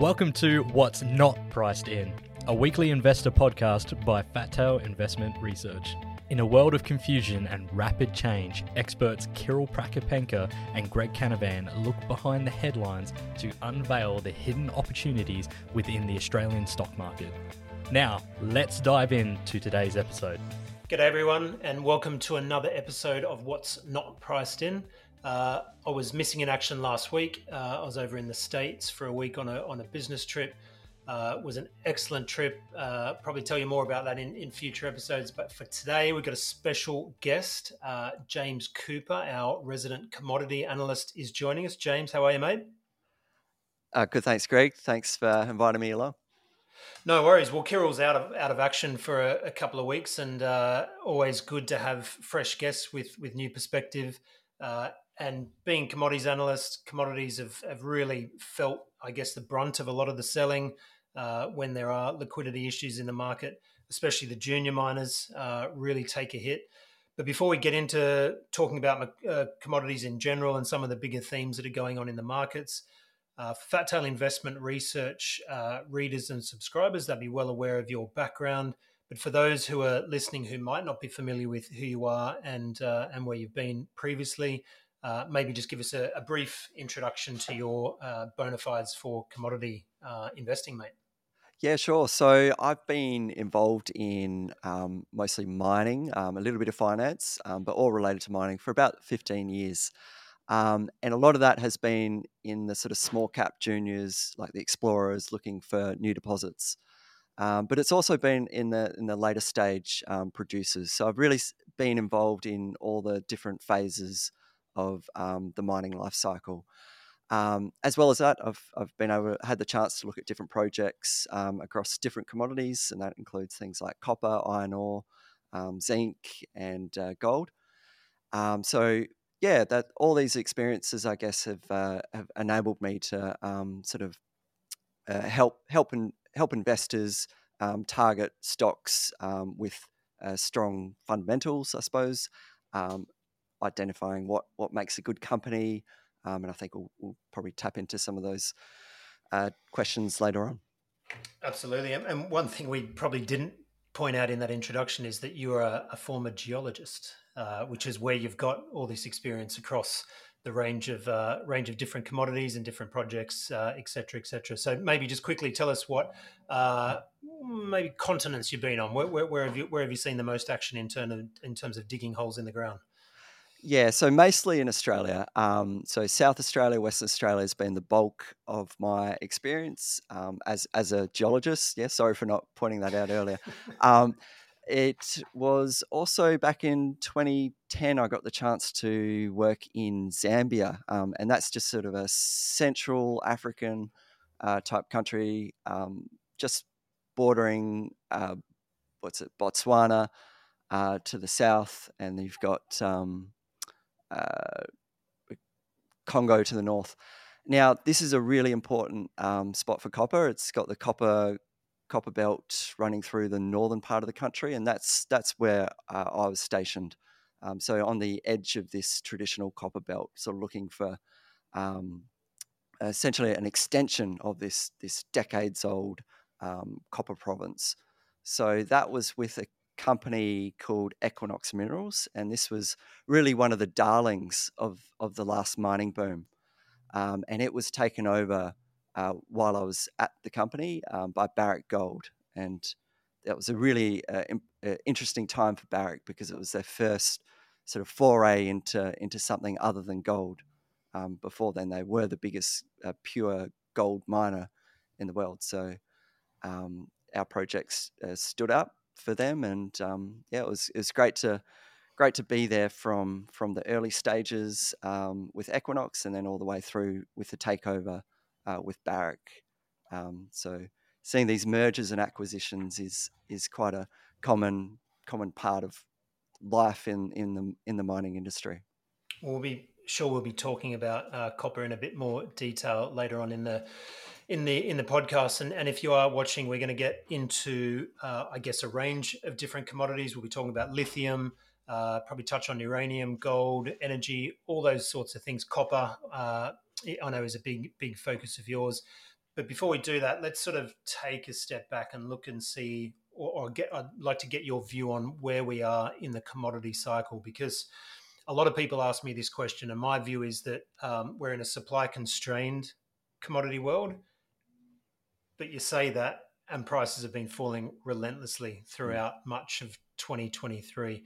Welcome to What's Not Priced In, a weekly investor podcast by Fat Tail Investment Research. In a world of confusion and rapid change, experts Kiryll Prakapenka and Greg Canavan look behind the headlines to unveil the hidden opportunities within the Australian stock market. Now, let's dive into today's episode. G'day, everyone, and welcome to another episode of What's Not Priced In. Uh, I was missing in action last week. Uh, I was over in the States for a week on a, on a business trip. Uh, it was an excellent trip. Uh, probably tell you more about that in, in future episodes. But for today, we've got a special guest. Uh, James Cooper, our resident commodity analyst, is joining us. James, how are you, mate? Uh, good, thanks, Greg. Thanks for inviting me along. No worries. Well, Kiryll's out of out of action for a, a couple of weeks, and always good to have fresh guests with with new perspective. Uh, and being commodities analyst, commodities have, have really felt, I guess, the brunt of a lot of the selling uh, when there are liquidity issues in the market, especially the junior miners uh, really take a hit. But before we get into talking about uh, commodities in general and some of the bigger themes that are going on in the markets, uh, Fat Tail Investment Research uh, readers and subscribers, they'll be well aware of your background. But for those who are listening who might not be familiar with who you are and uh, and where you've been previously, uh, maybe just give us a, a brief introduction to your uh, bona fides for commodity uh, investing, mate. Yeah, sure. So I've been involved in um, mostly mining, um, a little bit of finance, um, but all related to mining for about 15 years. Um, and a lot of that has been in the sort of small cap juniors, like the explorers, looking for new deposits. Um, but it's also been in the in the later stage um, producers. So I've really been involved in all the different phases of um, the mining life cycle. Um, as well as that, I've, I've been able had the chance to look at different projects um, across different commodities, and that includes things like copper, iron ore, um, zinc, and uh, gold. Um, so yeah, that all these experiences, I guess, have uh, have enabled me to um, sort of uh, help help and help investors target stocks with uh, strong fundamentals, I suppose, um, identifying what what makes a good company, um, and I think we'll, we'll, probably tap into some of those uh, questions later on. Absolutely, and one thing we probably didn't point out in that introduction is that you are a, former geologist, uh, which is where you've got all this experience across the range of uh, range of different commodities and different projects, uh, et cetera, et cetera. So maybe just quickly tell us what uh, maybe continents you've been on. Where, where, where, have you where have you seen the most action in terms of in terms of digging holes in the ground? Yeah, so mostly in Australia. Um, so South Australia, Western Australia has been the bulk of my experience um, as as a geologist. Yeah, sorry for not pointing that out earlier. Um, it was also back in 2010. I got the chance to work in Zambia, um, and that's just sort of a Central African uh, type country, um, just bordering uh, what's it, Botswana. Uh, to the south, and you've got um, Congo to the north. Now, this is a really important um, spot for copper. It's got the copper copper belt running through the northern part of the country, and that's that's where uh, I was stationed. Um, so on the edge of this traditional copper belt, sort of looking for um, essentially an extension of this this decades old um, copper province. So that was with a company called Equinox Minerals, and this was really one of the darlings of of the last mining boom. Um, and it was taken over uh, while I was at the company um, by Barrick Gold, and that was a really uh, uh, interesting time for Barrick because it was their first sort of foray into into something other than gold. Um, before then, they were the biggest uh, pure gold miner in the world. So um, our projects uh, stood up for them, and um, yeah, it was it was great to great to be there from from the early stages um, with Equinox, and then all the way through with the takeover uh, with Barrick. Um, so seeing these mergers and acquisitions is is quite a common common part of life in in the in the mining industry. We'll be sure we'll be talking about uh, copper in a bit more detail later on in the in the in the podcast. And, and if you are watching, we're going to get into uh, I guess a range of different commodities. We'll be talking about lithium, uh, probably touch on uranium, gold, energy, all those sorts of things. Copper, uh, I know is a big big focus of yours. but before we do that, let's sort of take a step back and look and see, or, or get. I'd like to get your view on where we are in the commodity cycle because a lot of people ask me this question, and my view is that um, we're in a supply constrained commodity world. But you say that, and prices have been falling relentlessly throughout much of 2023.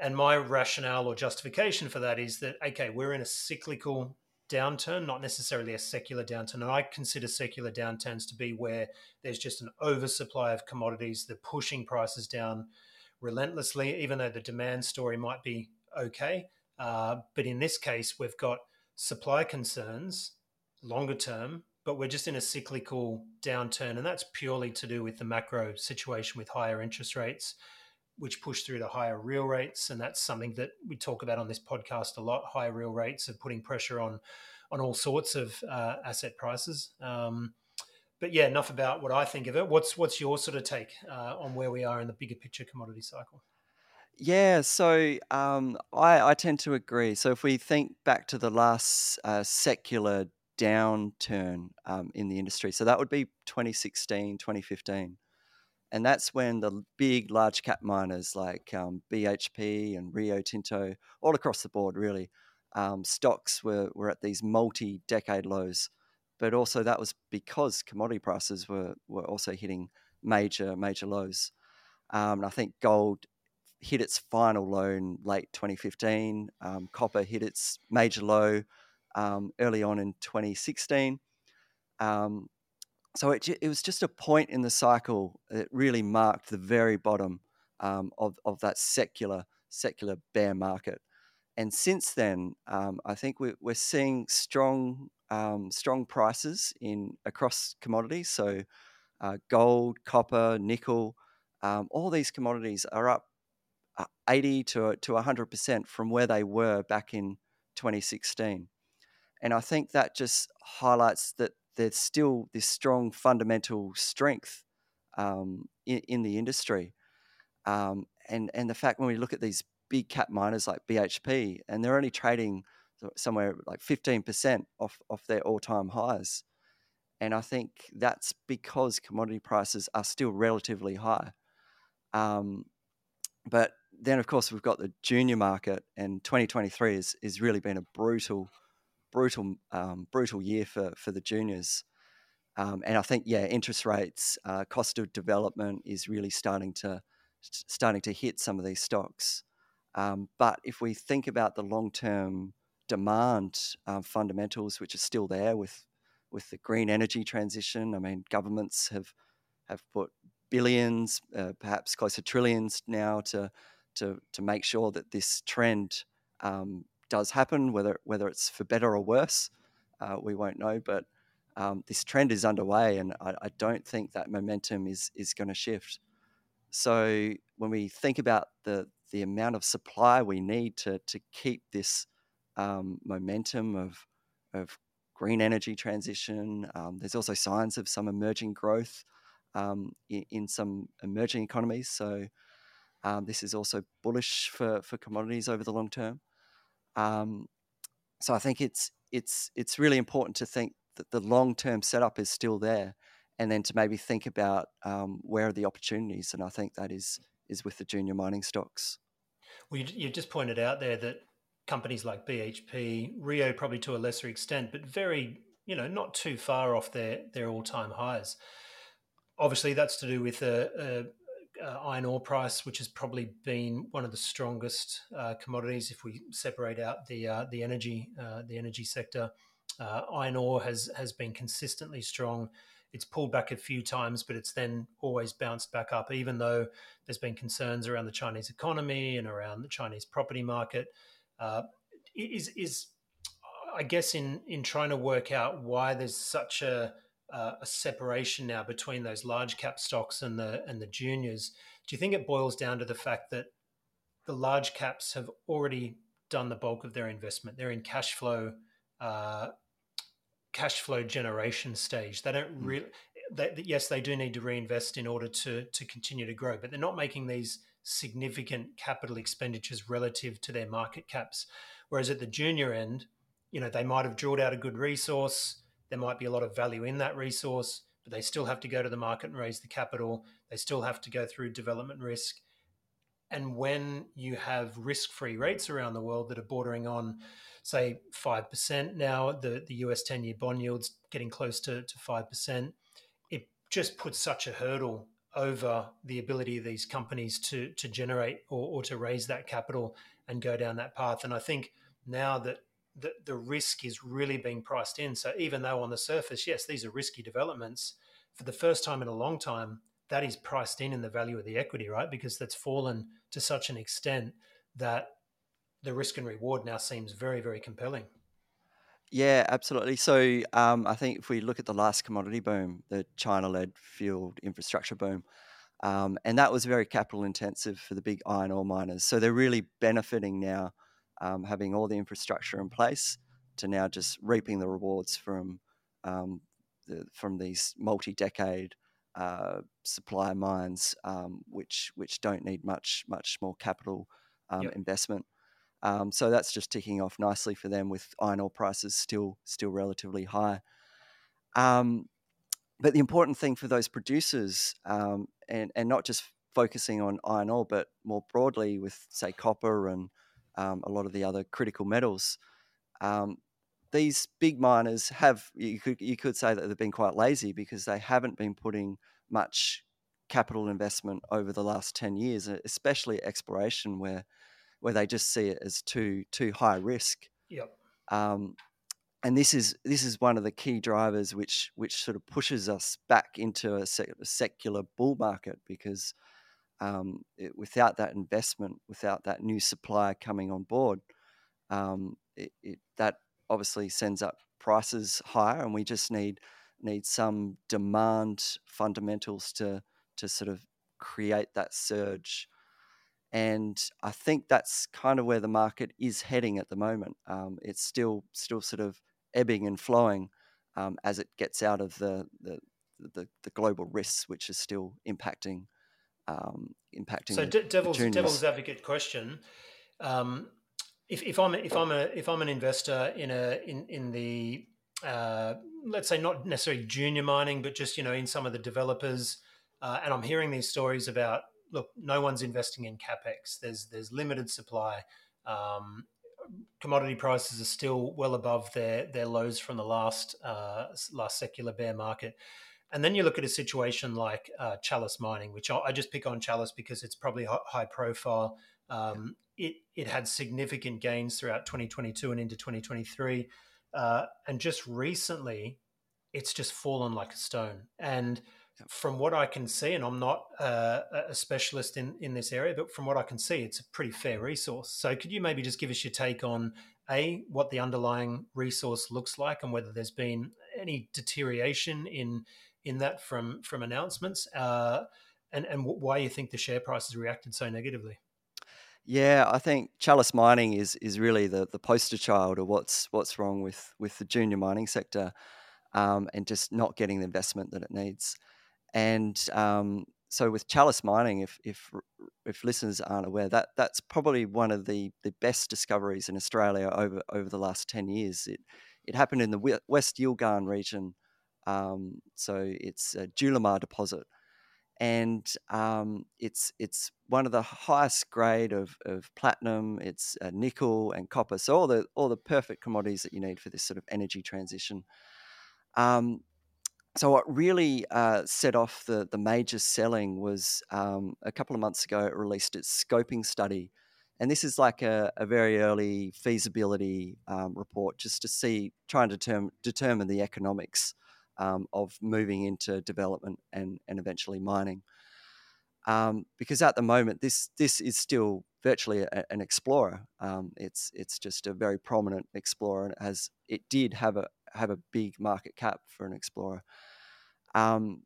And my rationale or justification for that is that, okay, we're in a cyclical downturn, not necessarily a secular downturn. And I consider secular downturns to be where there's just an oversupply of commodities, they're pushing prices down relentlessly, even though the demand story might be okay. Uh, but in this case, we've got supply concerns longer term, but we're just in a cyclical downturn. And that's purely to do with the macro situation with higher interest rates, which push through to higher real rates. And that's something that we talk about on this podcast a lot. Higher real rates are putting pressure on on all sorts of uh, asset prices. Um, but yeah, enough about what I think of it. What's what's your sort of take uh, on where we are in the bigger picture commodity cycle? Yeah, so um, I, I tend to agree. So if we think back to the last uh, secular downturn um, in the industry, so that would be 2016, 2015. And that's when the big large cap miners like um, BHP and Rio Tinto, all across the board, really, um, stocks were, were at these multi decade lows. But also, that was because commodity prices were, were also hitting major, major lows. Um, I think gold hit its final low in late 2015. Um, copper hit its major low um, early on in 2016. Um, so it, it was just a point in the cycle that really marked the very bottom um, of, of that secular secular bear market. And since then, um, I think we're, we're seeing strong um, strong prices in across commodities. So uh, gold, copper, nickel, all these commodities are up 80 to, to 100% from where they were back in 2016. And I think that just highlights that there's still this strong fundamental strength um, in, in, the industry. Um, and, and the fact when we look at these big cap miners like BHP, and they're only trading somewhere like 15% off, off their all time highs. And I think that's because commodity prices are still relatively high. Um, but then, of course, we've got the junior market, and 2023 is, is really been a brutal, brutal, um, brutal year for, for the juniors. Um, and I think, yeah, interest rates, uh, cost of development is really starting to starting to hit some of these stocks. Um, but if we think about the long term demand uh, fundamentals, which are still there with with the green energy transition, I mean, governments have have put billions, uh, perhaps close to trillions now to to to make sure that this trend um, does happen. Whether whether it's for better or worse, uh, we won't know. But um, this trend is underway, and I, I, don't think that momentum is is going to shift. So when we think about the the amount of supply we need to to keep this um, momentum of of green energy transition, um, there's also signs of some emerging growth um, in, in, some emerging economies. So um, this is also bullish for, for commodities over the long term. Um, so I think it's it's it's really important to think that the long term setup is still there, and then to maybe think about um, where are the opportunities. And I think that is is with the junior mining stocks. Well, you, you just pointed out there that companies like BHP, Rio, probably to a lesser extent, but very you know not too far off their their all time highs. Obviously, that's to do with a, a uh, iron ore price, which has probably been one of the strongest uh, commodities if we separate out the uh, the energy uh, the energy sector. Uh, iron ore has has been consistently strong. It's pulled back a few times, but it's then always bounced back up, even though there's been concerns around the Chinese economy and around the Chinese property market. Uh, is is I guess in in trying to work out why there's such a uh, a separation now between those large cap stocks and the and the juniors. Do you think it boils down to the fact that the large caps have already done the bulk of their investment? They're in cash flow uh, cash flow generation stage. They don't hmm. really. They, yes, they do need to reinvest in order to to continue to grow, but they're not making these significant capital expenditures relative to their market caps. Whereas at the junior end, you know, they might have drilled out a good resource there might be a lot of value in that resource, but they still have to go to the market and raise the capital. They still have to go through development risk. And when you have risk free rates around the world that are bordering on, say, 5% now, the, the US 10 year bond yields getting close to, to 5%, it just puts such a hurdle over the ability of these companies to, to generate or, or to raise that capital and go down that path. And I think now that the, the risk is really being priced in. So even though on the surface, yes, these are risky developments, for the first time in a long time, that is priced in in the value of the equity, right? Because that's fallen to such an extent that the risk and reward now seems very, very compelling. Yeah, absolutely. So um, I think if we look at the last commodity boom, the China-led fueled infrastructure boom, um, and that was very capital intensive for the big iron ore miners. So they're really benefiting now, um, having all the infrastructure in place to now just reaping the rewards from um, the, from these multi-decade uh, supply mines, um, which which don't need much much more capital um, yep. investment. Um, so that's just ticking off nicely for them with iron ore prices still still relatively high. Um, but the important thing for those producers, um, and and not just focusing on iron ore, but more broadly with say copper and um, a lot of the other critical metals, these big miners have you could you could say that they've been quite lazy because they haven't been putting much capital investment over the last 10 years especially exploration where where they just see it as too too high risk. Yep. Um, and this is this is one of the key drivers which which sort of pushes us back into a, sec- a secular bull market because um, it, without that investment without that new supplier coming on board um, it, it, that obviously sends up prices higher, and we just need need some demand fundamentals to to sort of create that surge. And I think that's kind of where the market is heading at the moment. Um, it's still still sort of ebbing and flowing um, as it gets out of the, the the, the global risks, which is still impacting um, impacting. So, the, devil's devil's advocate question: um, if, if I'm if I'm a if I'm an investor in a in in the uh, let's say not necessarily junior mining, but just you know in some of the developers, uh, and I'm hearing these stories about look, no one's investing in capex. There's there's limited supply. Um, commodity prices are still well above their their lows from the last uh, last secular bear market. And then you look at a situation like uh, Chalice Mining, which I, just pick on Chalice because it's probably high profile. Um, it it had significant gains throughout 2022 and into 2023, uh, and just recently, it's just fallen like a stone. And from what I can see, and I'm not uh, a specialist in in this area, but from what I can see, it's a pretty fair resource. So, could you maybe just give us your take on a what the underlying resource looks like, and whether there's been any deterioration in in that from from announcements, uh, and and why you think the share price has reacted so negatively? Yeah, I think Chalice Mining is is really the, the poster child of what's what's wrong with with the junior mining sector, um, and just not getting the investment that it needs. And um, so with Chalice Mining, if if if listeners aren't aware, that that's probably one of the, the best discoveries in Australia over over the last ten years. It it happened in the West Yilgarn region, um, so it's a Julimar deposit and um, it's it's one of the highest grade of, of platinum. It's uh, nickel and copper, so all the all the perfect commodities that you need for this sort of energy transition. Um, so what really uh, set off the the major selling was um, a couple of months ago. It released its scoping study, and this is like a, a very early feasibility um, report, just to see try and determine determine the economics um, of moving into development and, and eventually mining. Um, because at the moment, this this is still virtually a, an explorer. Um, it's it's just a very prominent explorer, and it has it did have a have a big market cap for an explorer. Um,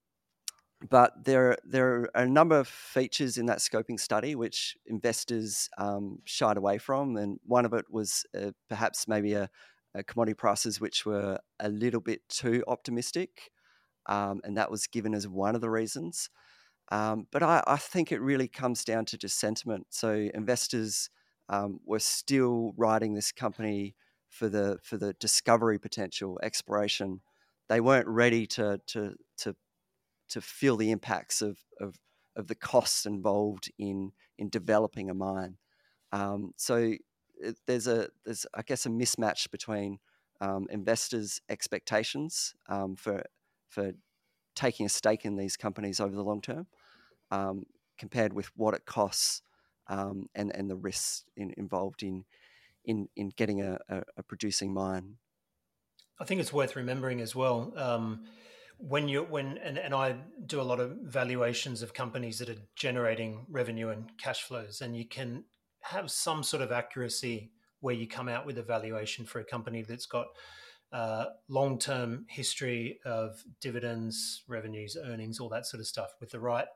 but there there are a number of features in that scoping study which investors um, shied away from, and one of it was uh, perhaps maybe a, uh, commodity prices which were a little bit too optimistic, um, and that was given as one of the reasons. Um, but I, I, think it really comes down to just sentiment. So investors um, were still riding this company for the for the discovery potential, exploration, they weren't ready to to to to feel the impacts of of, of the costs involved in in developing a mine. Um, so it, there's a there's I guess a mismatch between um, investors' expectations um, for for taking a stake in these companies over the long term, um, compared with what it costs um, and and the risks in, involved in in in getting a, a, a, producing mine. I think it's worth remembering as well um, when you when and, and I do a lot of valuations of companies that are generating revenue and cash flows, and you can have some sort of accuracy where you come out with a valuation for a company that's got uh, long term history of dividends, revenues, earnings, all that sort of stuff with the right,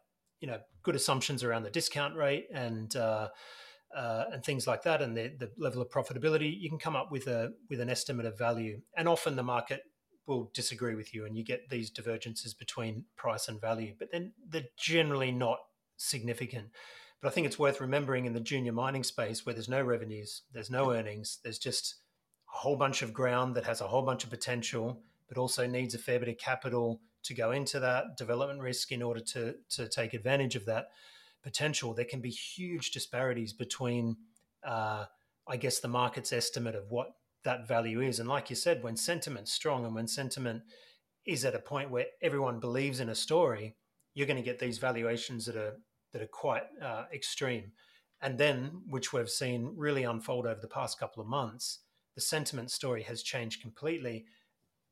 you know, good assumptions around the discount rate and uh, uh, and things like that, and the, the level of profitability, you can come up with a with an estimate of value. And often the market will disagree with you, and you get these divergences between price and value. But then they're generally not significant. But I think it's worth remembering in the junior mining space where there's no revenues, there's no earnings, there's just a whole bunch of ground that has a whole bunch of potential, but also needs a fair bit of capital to go into that development risk in order to, to take advantage of that potential. There can be huge disparities between, uh, I guess, the market's estimate of what that value is. And like you said, when sentiment's strong and when sentiment is at a point where everyone believes in a story, you're going to get these valuations that are that are quite uh, extreme. And then, which we've seen really unfold over the past couple of months, the sentiment story has changed completely.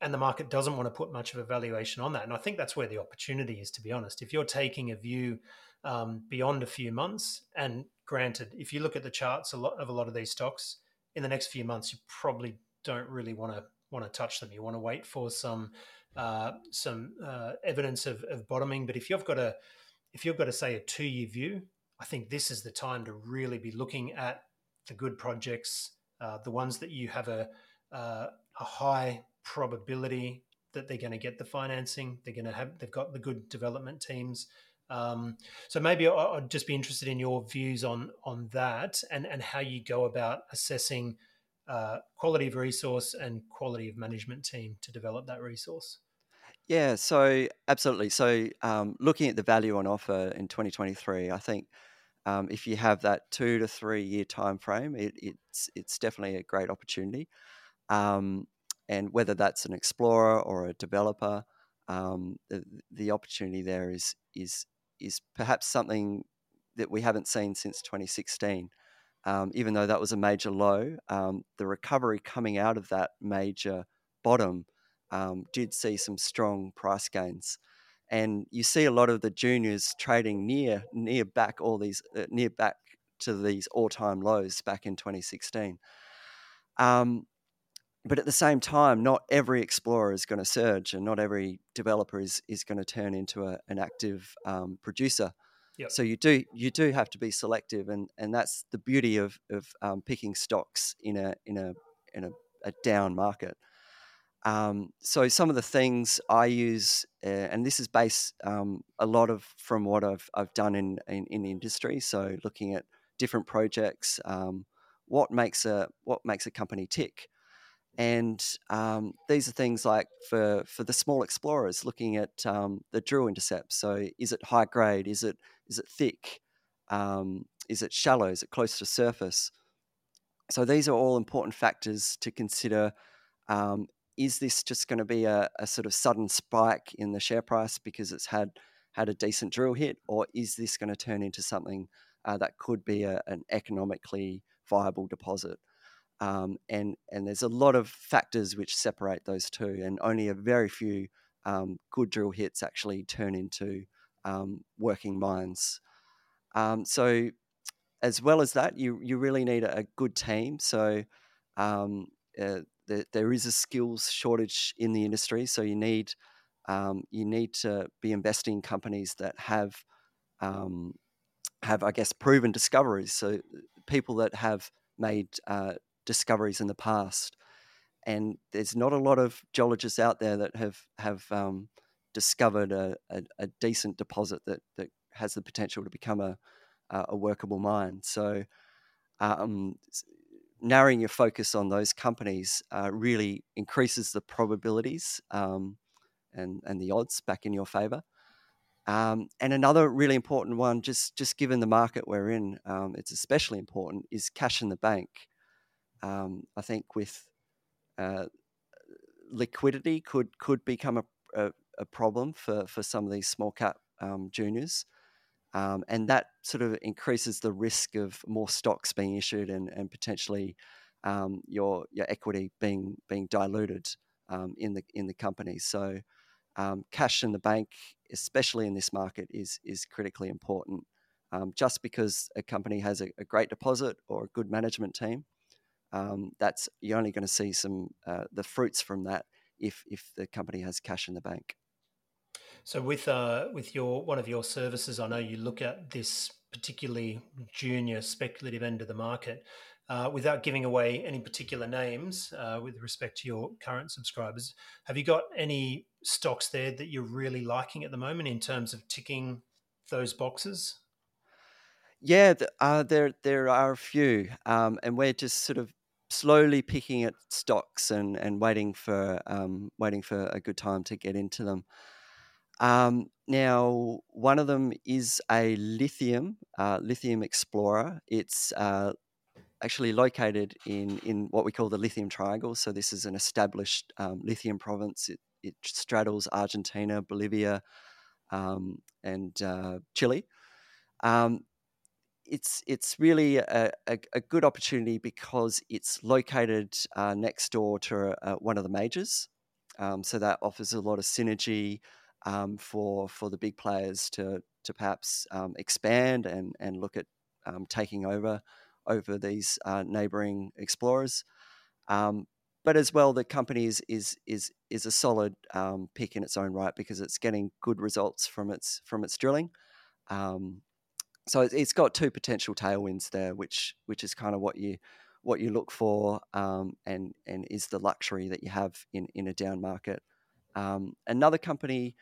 And the market doesn't want to put much of a valuation on that. And I think that's where the opportunity is, to be honest. If you're taking a view um, beyond a few months, and granted, if you look at the charts a lot of a lot of these stocks, in the next few months, you probably don't really want to want to touch them. You want to wait for some uh, some uh, evidence of, of, bottoming. But if you've got a if you've got to say a two year view, I think this is the time to really be looking at the good projects, uh, the ones that you have a, uh, a high probability that they're going to get the financing. They're going to have, they've got the good development teams. Um, so maybe I'd just be interested in your views on on that and and how you go about assessing uh, quality of resource and quality of management team to develop that resource. Yeah, so absolutely. So um, looking at the value on offer in 2023, I think um, if you have that two to three year time frame, it, it's it's definitely a great opportunity. Um, and whether that's an explorer or a developer, um, the, the opportunity there is is is perhaps something that we haven't seen since 2016. Um, even though that was a major low, um, the recovery coming out of that major bottom um, did see some strong price gains. And you see a lot of the juniors trading near near back all these uh, near back to these all time lows back in 2016. Um, but at the same time, not every explorer is going to surge, and not every developer is is going to turn into a, an active um, producer. Yep. So you do you do have to be selective, and, and that's the beauty of of um, picking stocks in a in a in a, a down market. Um, so some of the things I use, uh, and this is based um, a lot of from what I've I've done in, in, in the industry. So looking at different projects, um, what makes a what makes a company tick, and um, these are things like for for the small explorers, looking at um, the drill intercept. So is it high grade? Is it is it thick? Um, is it shallow? Is it close to surface? So these are all important factors to consider um, is this just going to be a, a, sort of sudden spike in the share price because it's had had a decent drill hit, or is this going to turn into something uh, that could be a, an economically viable deposit? Um, and and there's a lot of factors which separate those two, and only a very few um, good drill hits actually turn into um, working mines. Um, so, as well as that, you you really need a, a good team. So. Um, uh, there, there is a skills shortage in the industry, so you need um, you need to be investing in companies that have um, have I guess proven discoveries. So people that have made uh, discoveries in the past, and there's not a lot of geologists out there that have have um, discovered a, a, a, decent deposit that that has the potential to become a a workable mine. So um, narrowing your focus on those companies uh, really increases the probabilities um, and and the odds back in your favour. Um, and another really important one, just just given the market we're in, um, it's especially important, is cash in the bank. Um, I think with uh, liquidity could could become a, a, a, problem for, for some of these small cap um, juniors. Um, and that sort of increases the risk of more stocks being issued and, and potentially um, your your equity being being diluted um, in the in the company. So um, cash in the bank, especially in this market, is is critically important. Um, just because a company has a, a, great deposit or a good management team, um, that's you're only going to see some uh, the fruits from that if if the company has cash in the bank. So with uh, with your one of your services, I know you look at this particularly junior speculative end of the market. Uh, without giving away any particular names uh, with respect to your current subscribers, have you got any stocks there that you're really liking at the moment in terms of ticking those boxes? Yeah, uh, there there are a few, um, and we're just sort of slowly picking at stocks and, and waiting for um, waiting for a good time to get into them. Um, now, one of them is a lithium, uh, lithium explorer. It's uh, actually located in, in what we call the lithium triangle. So this is an established um, lithium province. It, it, straddles Argentina, Bolivia, um, and uh, Chile. Um, it's it's really a, a, a, good opportunity because it's located uh, next door to uh, one of the majors. Um, so that offers a lot of synergy um, for for the big players to to perhaps um, expand and and look at um, taking over over these uh, neighboring explorers. Um, but as well, the company is is is, is a solid um, pick in its own right because it's getting good results from its from its drilling. Um, so it's got two potential tailwinds there, which which is kind of what you what you look for, and and is the luxury that you have in in a down market. Um, another company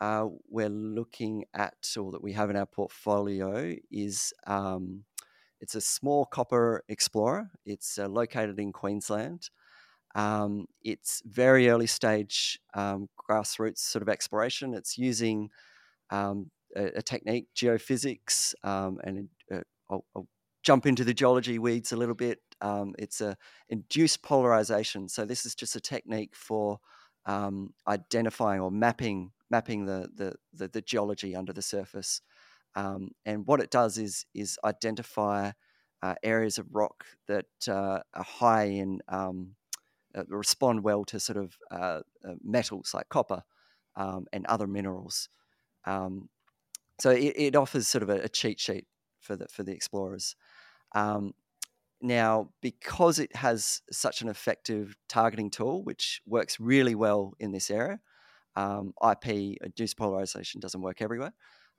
uh, we're looking at, or that we have in our portfolio, is um, it's a small copper explorer. It's uh, located in Queensland. Um, it's very early stage um, grassroots sort of exploration. It's using um, a, a, technique, geophysics, um, and uh, I'll, I'll, jump into the geology weeds a little bit. Um, it's a induced polarization. So this is just a technique for identifying or mapping mapping the, the, the, the geology under the surface. Um, and what it does is is identify uh, areas of rock that uh, are high in um, uh, respond well to sort of uh, uh, metals like copper um, and other minerals. Um, so it, it, offers sort of a, a, cheat sheet for the for the explorers. Um, now, because it has such an effective targeting tool, which works really well in this area, um, IP induced polarization doesn't work everywhere.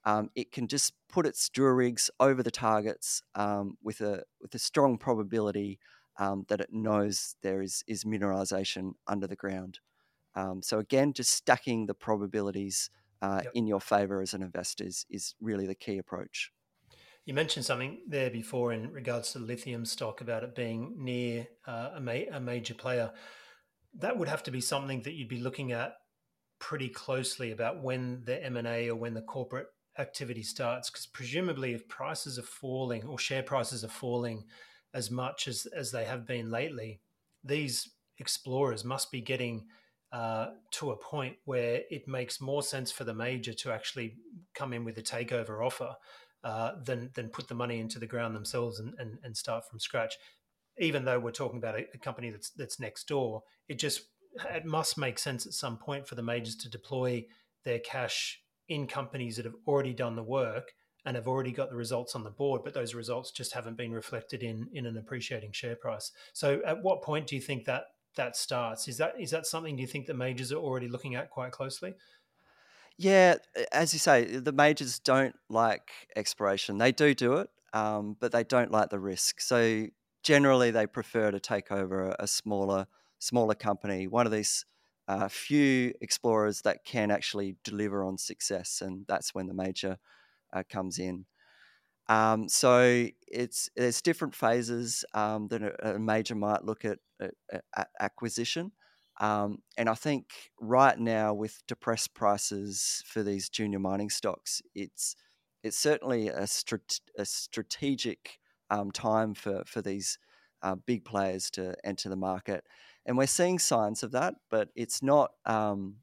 Um, it can just put its drill rigs over the targets um, with a with a strong probability um, that it knows there is is mineralization under the ground. Um, so again, just stacking the probabilities uh, yep. in your favor as an investor is, is really the key approach. You mentioned something there before in regards to lithium stock about it being near uh, a, ma- a major player. That would have to be something that you'd be looking at pretty closely about when the M&A or when the corporate activity starts because presumably if prices are falling or share prices are falling as much as as they have been lately these explorers must be getting uh, to a point where it makes more sense for the major to actually come in with a takeover offer uh, than than put the money into the ground themselves and, and, and start from scratch. Even though we're talking about a, a company that's that's next door, it just it must make sense at some point for the majors to deploy their cash in companies that have already done the work and have already got the results on the board, but those results just haven't been reflected in in an appreciating share price. So, at what point do you think that that starts? Is that is that something do you think the majors are already looking at quite closely? Yeah, as you say, the majors don't like exploration. They do do it, um, but they don't like the risk. So generally, they prefer to take over a smaller smaller company, one of these uh, few explorers that can actually deliver on success, and that's when the major uh, comes in. Um, so it's there's different phases um, that a, a, major might look at, at, at acquisition. Um, and I think right now, with depressed prices for these junior mining stocks, it's it's certainly a, strat- a strategic um, time for for these uh, big players to enter the market, and we're seeing signs of that. But it's not. Um,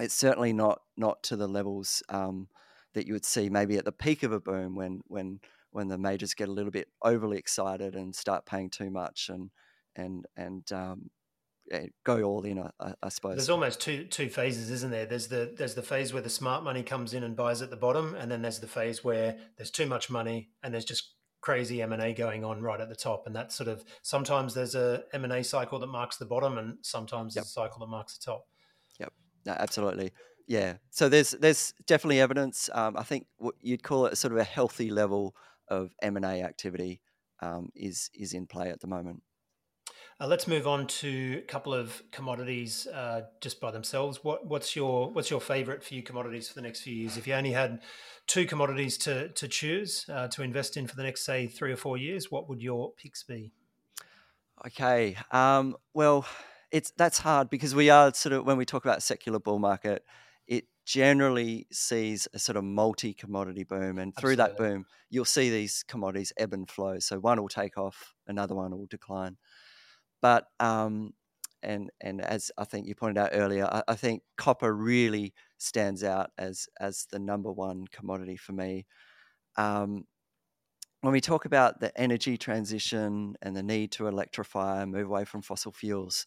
it's certainly not not to the levels um, that you would see maybe at the peak of a boom when when when the majors get a little bit overly excited and start paying too much and and and um, go all in. I, I, suppose there's almost two two phases, isn't there? There's the there's the phase where the smart money comes in and buys at the bottom, and then there's the phase where there's too much money and there's just crazy M&A going on right at the top and that's sort of sometimes there's a M&A cycle that marks the bottom and sometimes yep. there's a cycle that marks the top. Yep. No, absolutely. Yeah. So there's there's definitely evidence. Um, I think what you'd call it sort of a healthy level of M and A activity um, is is in play at the moment. Uh, let's move on to a couple of commodities uh, just by themselves. What, what's your what's your favourite few commodities for the next few years? If you only had two commodities to to choose uh, to invest in for the next say three or four years, what would your picks be? Okay. Um, well, it's that's hard because we are sort of when we talk about secular bull market, it generally sees a sort of multi commodity boom. And through Absolutely. that boom, you'll see these commodities ebb and flow. So one will take off, another one will decline. But, um, and, and as I think you pointed out earlier, I, I think copper really stands out as, as the number one commodity for me. Um, when we talk about the energy transition and the need to electrify and move away from fossil fuels,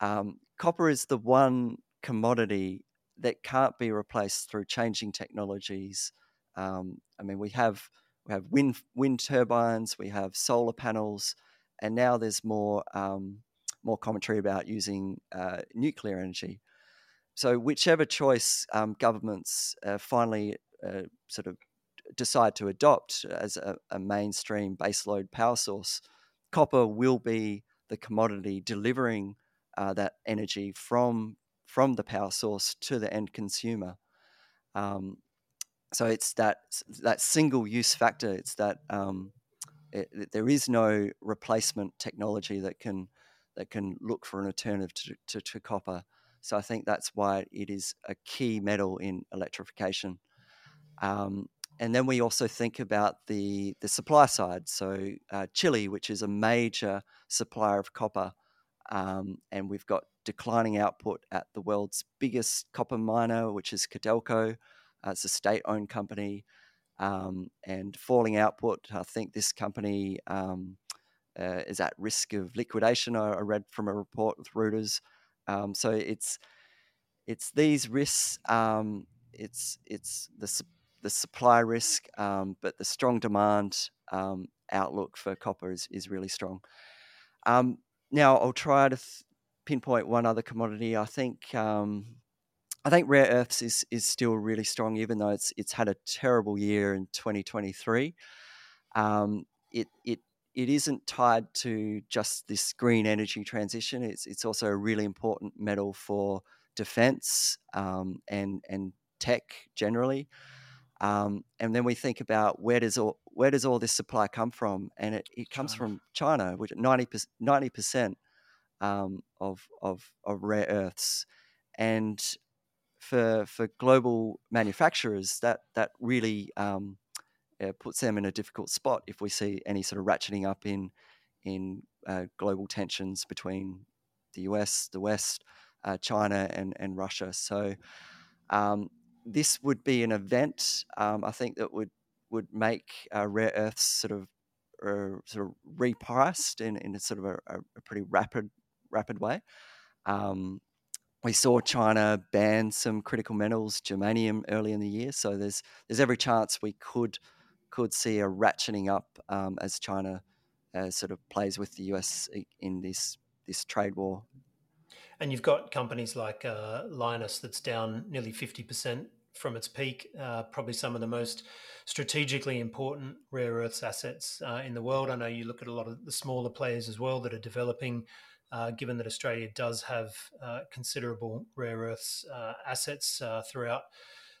um, copper is the one commodity that can't be replaced through changing technologies. Um, I mean, we have we have wind wind turbines, we have solar panels, and now there's more um, more commentary about using uh, nuclear energy. So, whichever choice um, governments uh, finally uh, sort of decide to adopt as a, a mainstream baseload power source, copper will be the commodity delivering uh, that energy from from the power source to the end consumer. Um, so it's that that single use factor. It's that um, it, there is no replacement technology that can that can look for an alternative to, to, to, copper. So I think that's why it is a key metal in electrification. Um, and then we also think about the the supply side. So uh, Chile, which is a major supplier of copper, um, and we've got declining output at the world's biggest copper miner, which is Codelco. Uh, it's a state owned company. Um, and falling output, I think this company um, uh, is at risk of liquidation. I, I, read from a report with Reuters. Um, so it's it's these risks. Um, it's it's the the supply risk, um, but the strong demand um, outlook for copper is, is really strong. Now I'll try to th- pinpoint one other commodity. I think um, I think rare earths is is still really strong, even though it's it's had a terrible year in 2023. Um, it it it isn't tied to just this green energy transition. It's it's also a really important metal for defense um, and and tech generally. Um, and then we think about where does all where does all this supply come from? And it, it comes China. from China, which 90 percent um, of, of of rare earths, and for for global manufacturers, that that really um, uh, puts them in a difficult spot if we see any sort of ratcheting up in in uh, global tensions between the US, the West, uh, China, and and Russia. So. Um, this would be an event um, I think that would would make uh, rare earths sort of uh, sort of repriced in, in a sort of a, a pretty rapid rapid way. Um, we saw China ban some critical metals, germanium, early in the year. So there's there's every chance we could could see a ratcheting up um, as China uh, sort of plays with the US in this this trade war. And you've got companies like uh, Lynas that's down nearly fifty percent from its peak. Uh, probably some of the most strategically important rare earths assets uh, in the world. I know you look at a lot of the smaller players as well that are developing uh, given that Australia does have uh, considerable rare earths uh, assets uh, throughout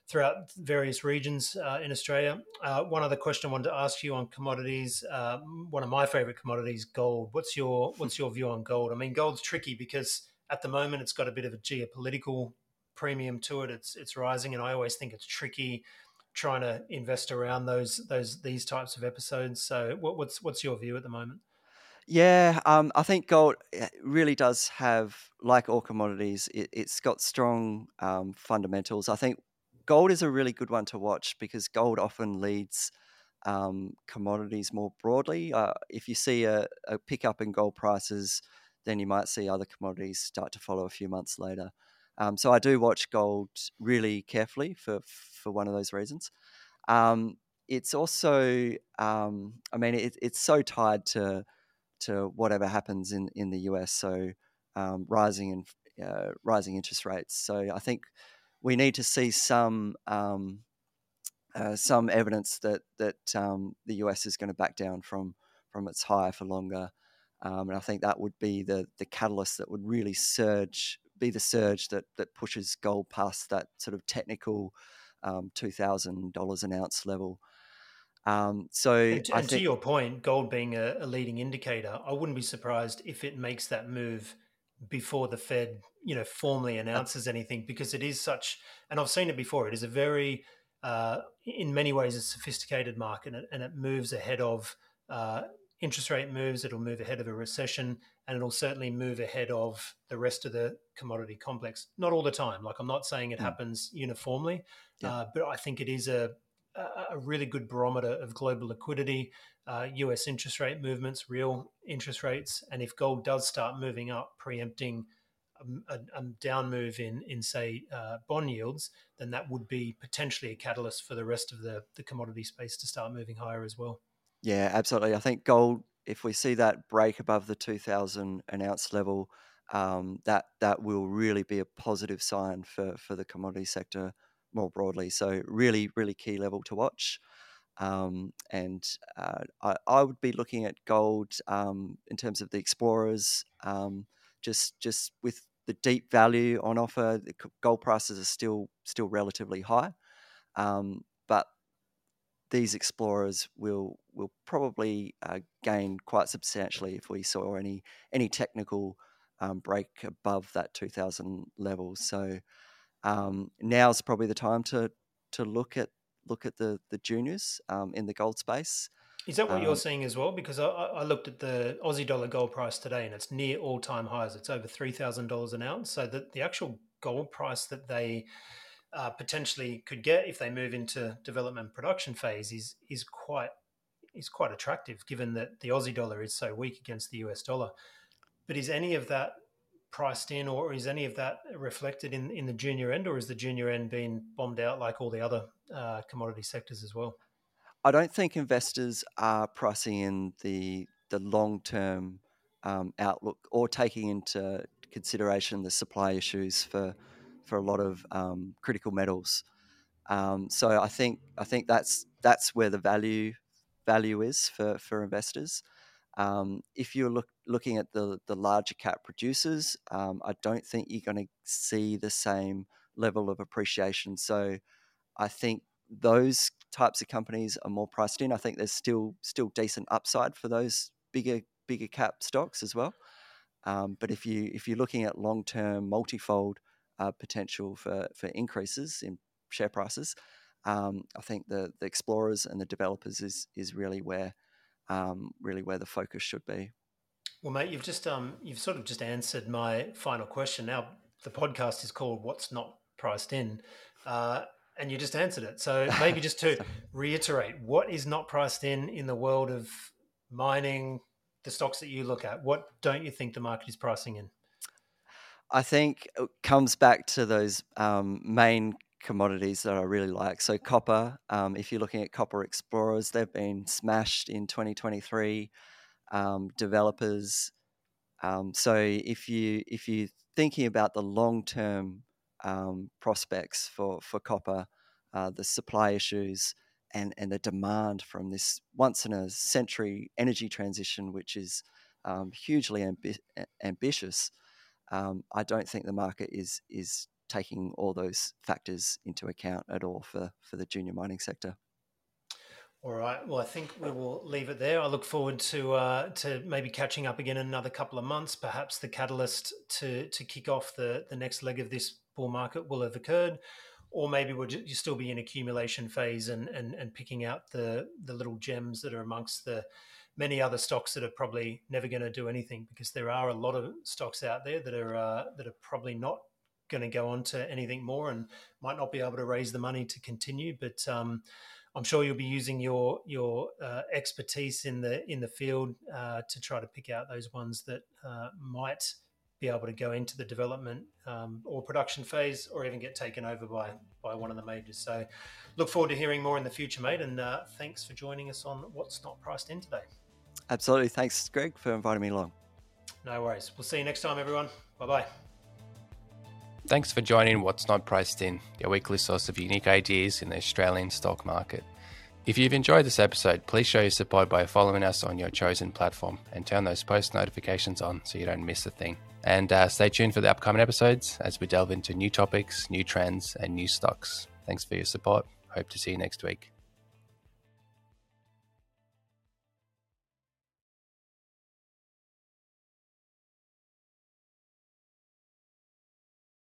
throughout various regions uh, in Australia. one other question I wanted to ask you on commodities. one of my favourite commodities, gold. What's your what's your view on gold? I mean, gold's tricky because at the moment it's got a bit of a geopolitical premium to it. It's it's rising, and I always think it's tricky trying to invest around those those these types of episodes. So, what, what's what's your view at the moment? Yeah, um, I think gold eh, really does have, like all commodities, it, has got strong um, fundamentals. I think gold is a really good one to watch because gold often leads um, commodities more broadly. Uh, if you see a, a pickup in gold prices, then you might see other commodities start to follow a few months later. Um, so I do watch gold really carefully for for one of those reasons. Um, it's also, um, I mean, it, it's so tied to to whatever happens in, in the US. So um, rising and uh, rising interest rates. So I think we need to see some um, uh, some evidence that that um, the US is going to back down from from its higher for longer. Um, and I think that would be the the catalyst that would really surge be the surge that that pushes gold past that sort of technical um, two thousand dollars an ounce level. Um, so, and, and think, to your point, gold being a, a, leading indicator, I wouldn't be surprised if it makes that move before the Fed, you know, formally announces anything, because it is such. And I've seen it before. It is a very, uh, in many ways, a sophisticated market, and it, and it moves ahead of uh, interest rate moves. It'll move ahead of a recession, and it'll certainly move ahead of the rest of the commodity complex. Not all the time. Like I'm not saying it mm. happens uniformly, yeah. uh, but I think it is a a really good barometer of global liquidity, uh, US interest rate movements, real interest rates, and if gold does start moving up, preempting a, a down move in in say uh, bond yields, then that would be potentially a catalyst for the rest of the the commodity space to start moving higher as well. Yeah, absolutely. I think gold if we see that break above the 2000 an ounce level, um, that that will really be a positive sign for for the commodity sector more broadly. So really, really key level to watch. Um, and uh, I, I, would be looking at gold um, in terms of the explorers. Um, just just with the deep value on offer, the gold prices are still still relatively high, um, but these explorers will will probably uh, gain quite substantially if we saw any any technical um, break above that 2000 level. So um, now's probably the time to to look at look at the the juniors um, in the gold space. Is that what you're um seeing as well? Because I, I, looked at the Aussie dollar gold price today, and it's near all time highs. It's over three thousand dollars an ounce. So the the actual gold price that they uh, potentially could get if they move into development production phase is is quite is quite attractive, given that the Aussie dollar is so weak against the US dollar. But is any of that priced in, or is any of that reflected in in the junior end, or is the junior end being bombed out like all the other uh, commodity sectors as well? I don't think investors are pricing in the the long term um, outlook or taking into consideration the supply issues for for a lot of um, critical metals. Um, so I think I think that's that's where the value value is for for investors. Um, if you're look, looking at the the larger cap producers, um, I don't think you're going to see the same level of appreciation. So I think those types of companies are more priced in. I think there's still still decent upside for those bigger bigger cap stocks as well. Um, but if you if you're looking at long term multifold uh, potential for, for increases in share prices. Um, I think the, the explorers and the developers is is really where um, really where the focus should be. Well, mate, you've just um, you've sort of just answered my final question. Now the podcast is called "What's Not Priced In," uh, and you just answered it. So maybe just to reiterate, what is not priced in in the world of mining, the stocks that you look at? What don't you think the market is pricing in? I think it comes back to those um, main commodities that I really like. So copper, um, if you're looking at copper explorers, they've been smashed in 2023. Um, developers. Um, so if you if you're thinking about the long term um, prospects for for copper, uh, the supply issues and and the demand from this once in a century energy transition, which is um, hugely ambi- ambitious I don't think the market is is taking all those factors into account at all for for the junior mining sector. All right. Well, I think we will leave it there. I look forward to uh, to maybe catching up again in another couple of months. Perhaps the catalyst to to kick off the the next leg of this bull market will have occurred, or maybe we'll just, still be in accumulation phase and and and picking out the the little gems that are amongst the many other stocks that are probably never going to do anything because there are a lot of stocks out there that are uh, that are probably not going to go on to anything more and might not be able to raise the money to continue, but um, I'm sure you'll be using your your uh, expertise in the in the field uh, to try to pick out those ones that uh, might be able to go into the development um, or production phase, or even get taken over by by one of the majors. So, look forward to hearing more in the future, mate. And uh, thanks for joining us on what's not priced in today. Absolutely, thanks, Greg, for inviting me along. No worries. We'll see you next time, everyone. Bye bye. Thanks for joining What's Not Priced In, your weekly source of unique ideas in the Australian stock market. If you've enjoyed this episode, please show your support by following us on your chosen platform and turn those post notifications on so you don't miss a thing. And uh, stay tuned for the upcoming episodes as we delve into new topics, new trends, and new stocks. Thanks for your support. Hope to see you next week.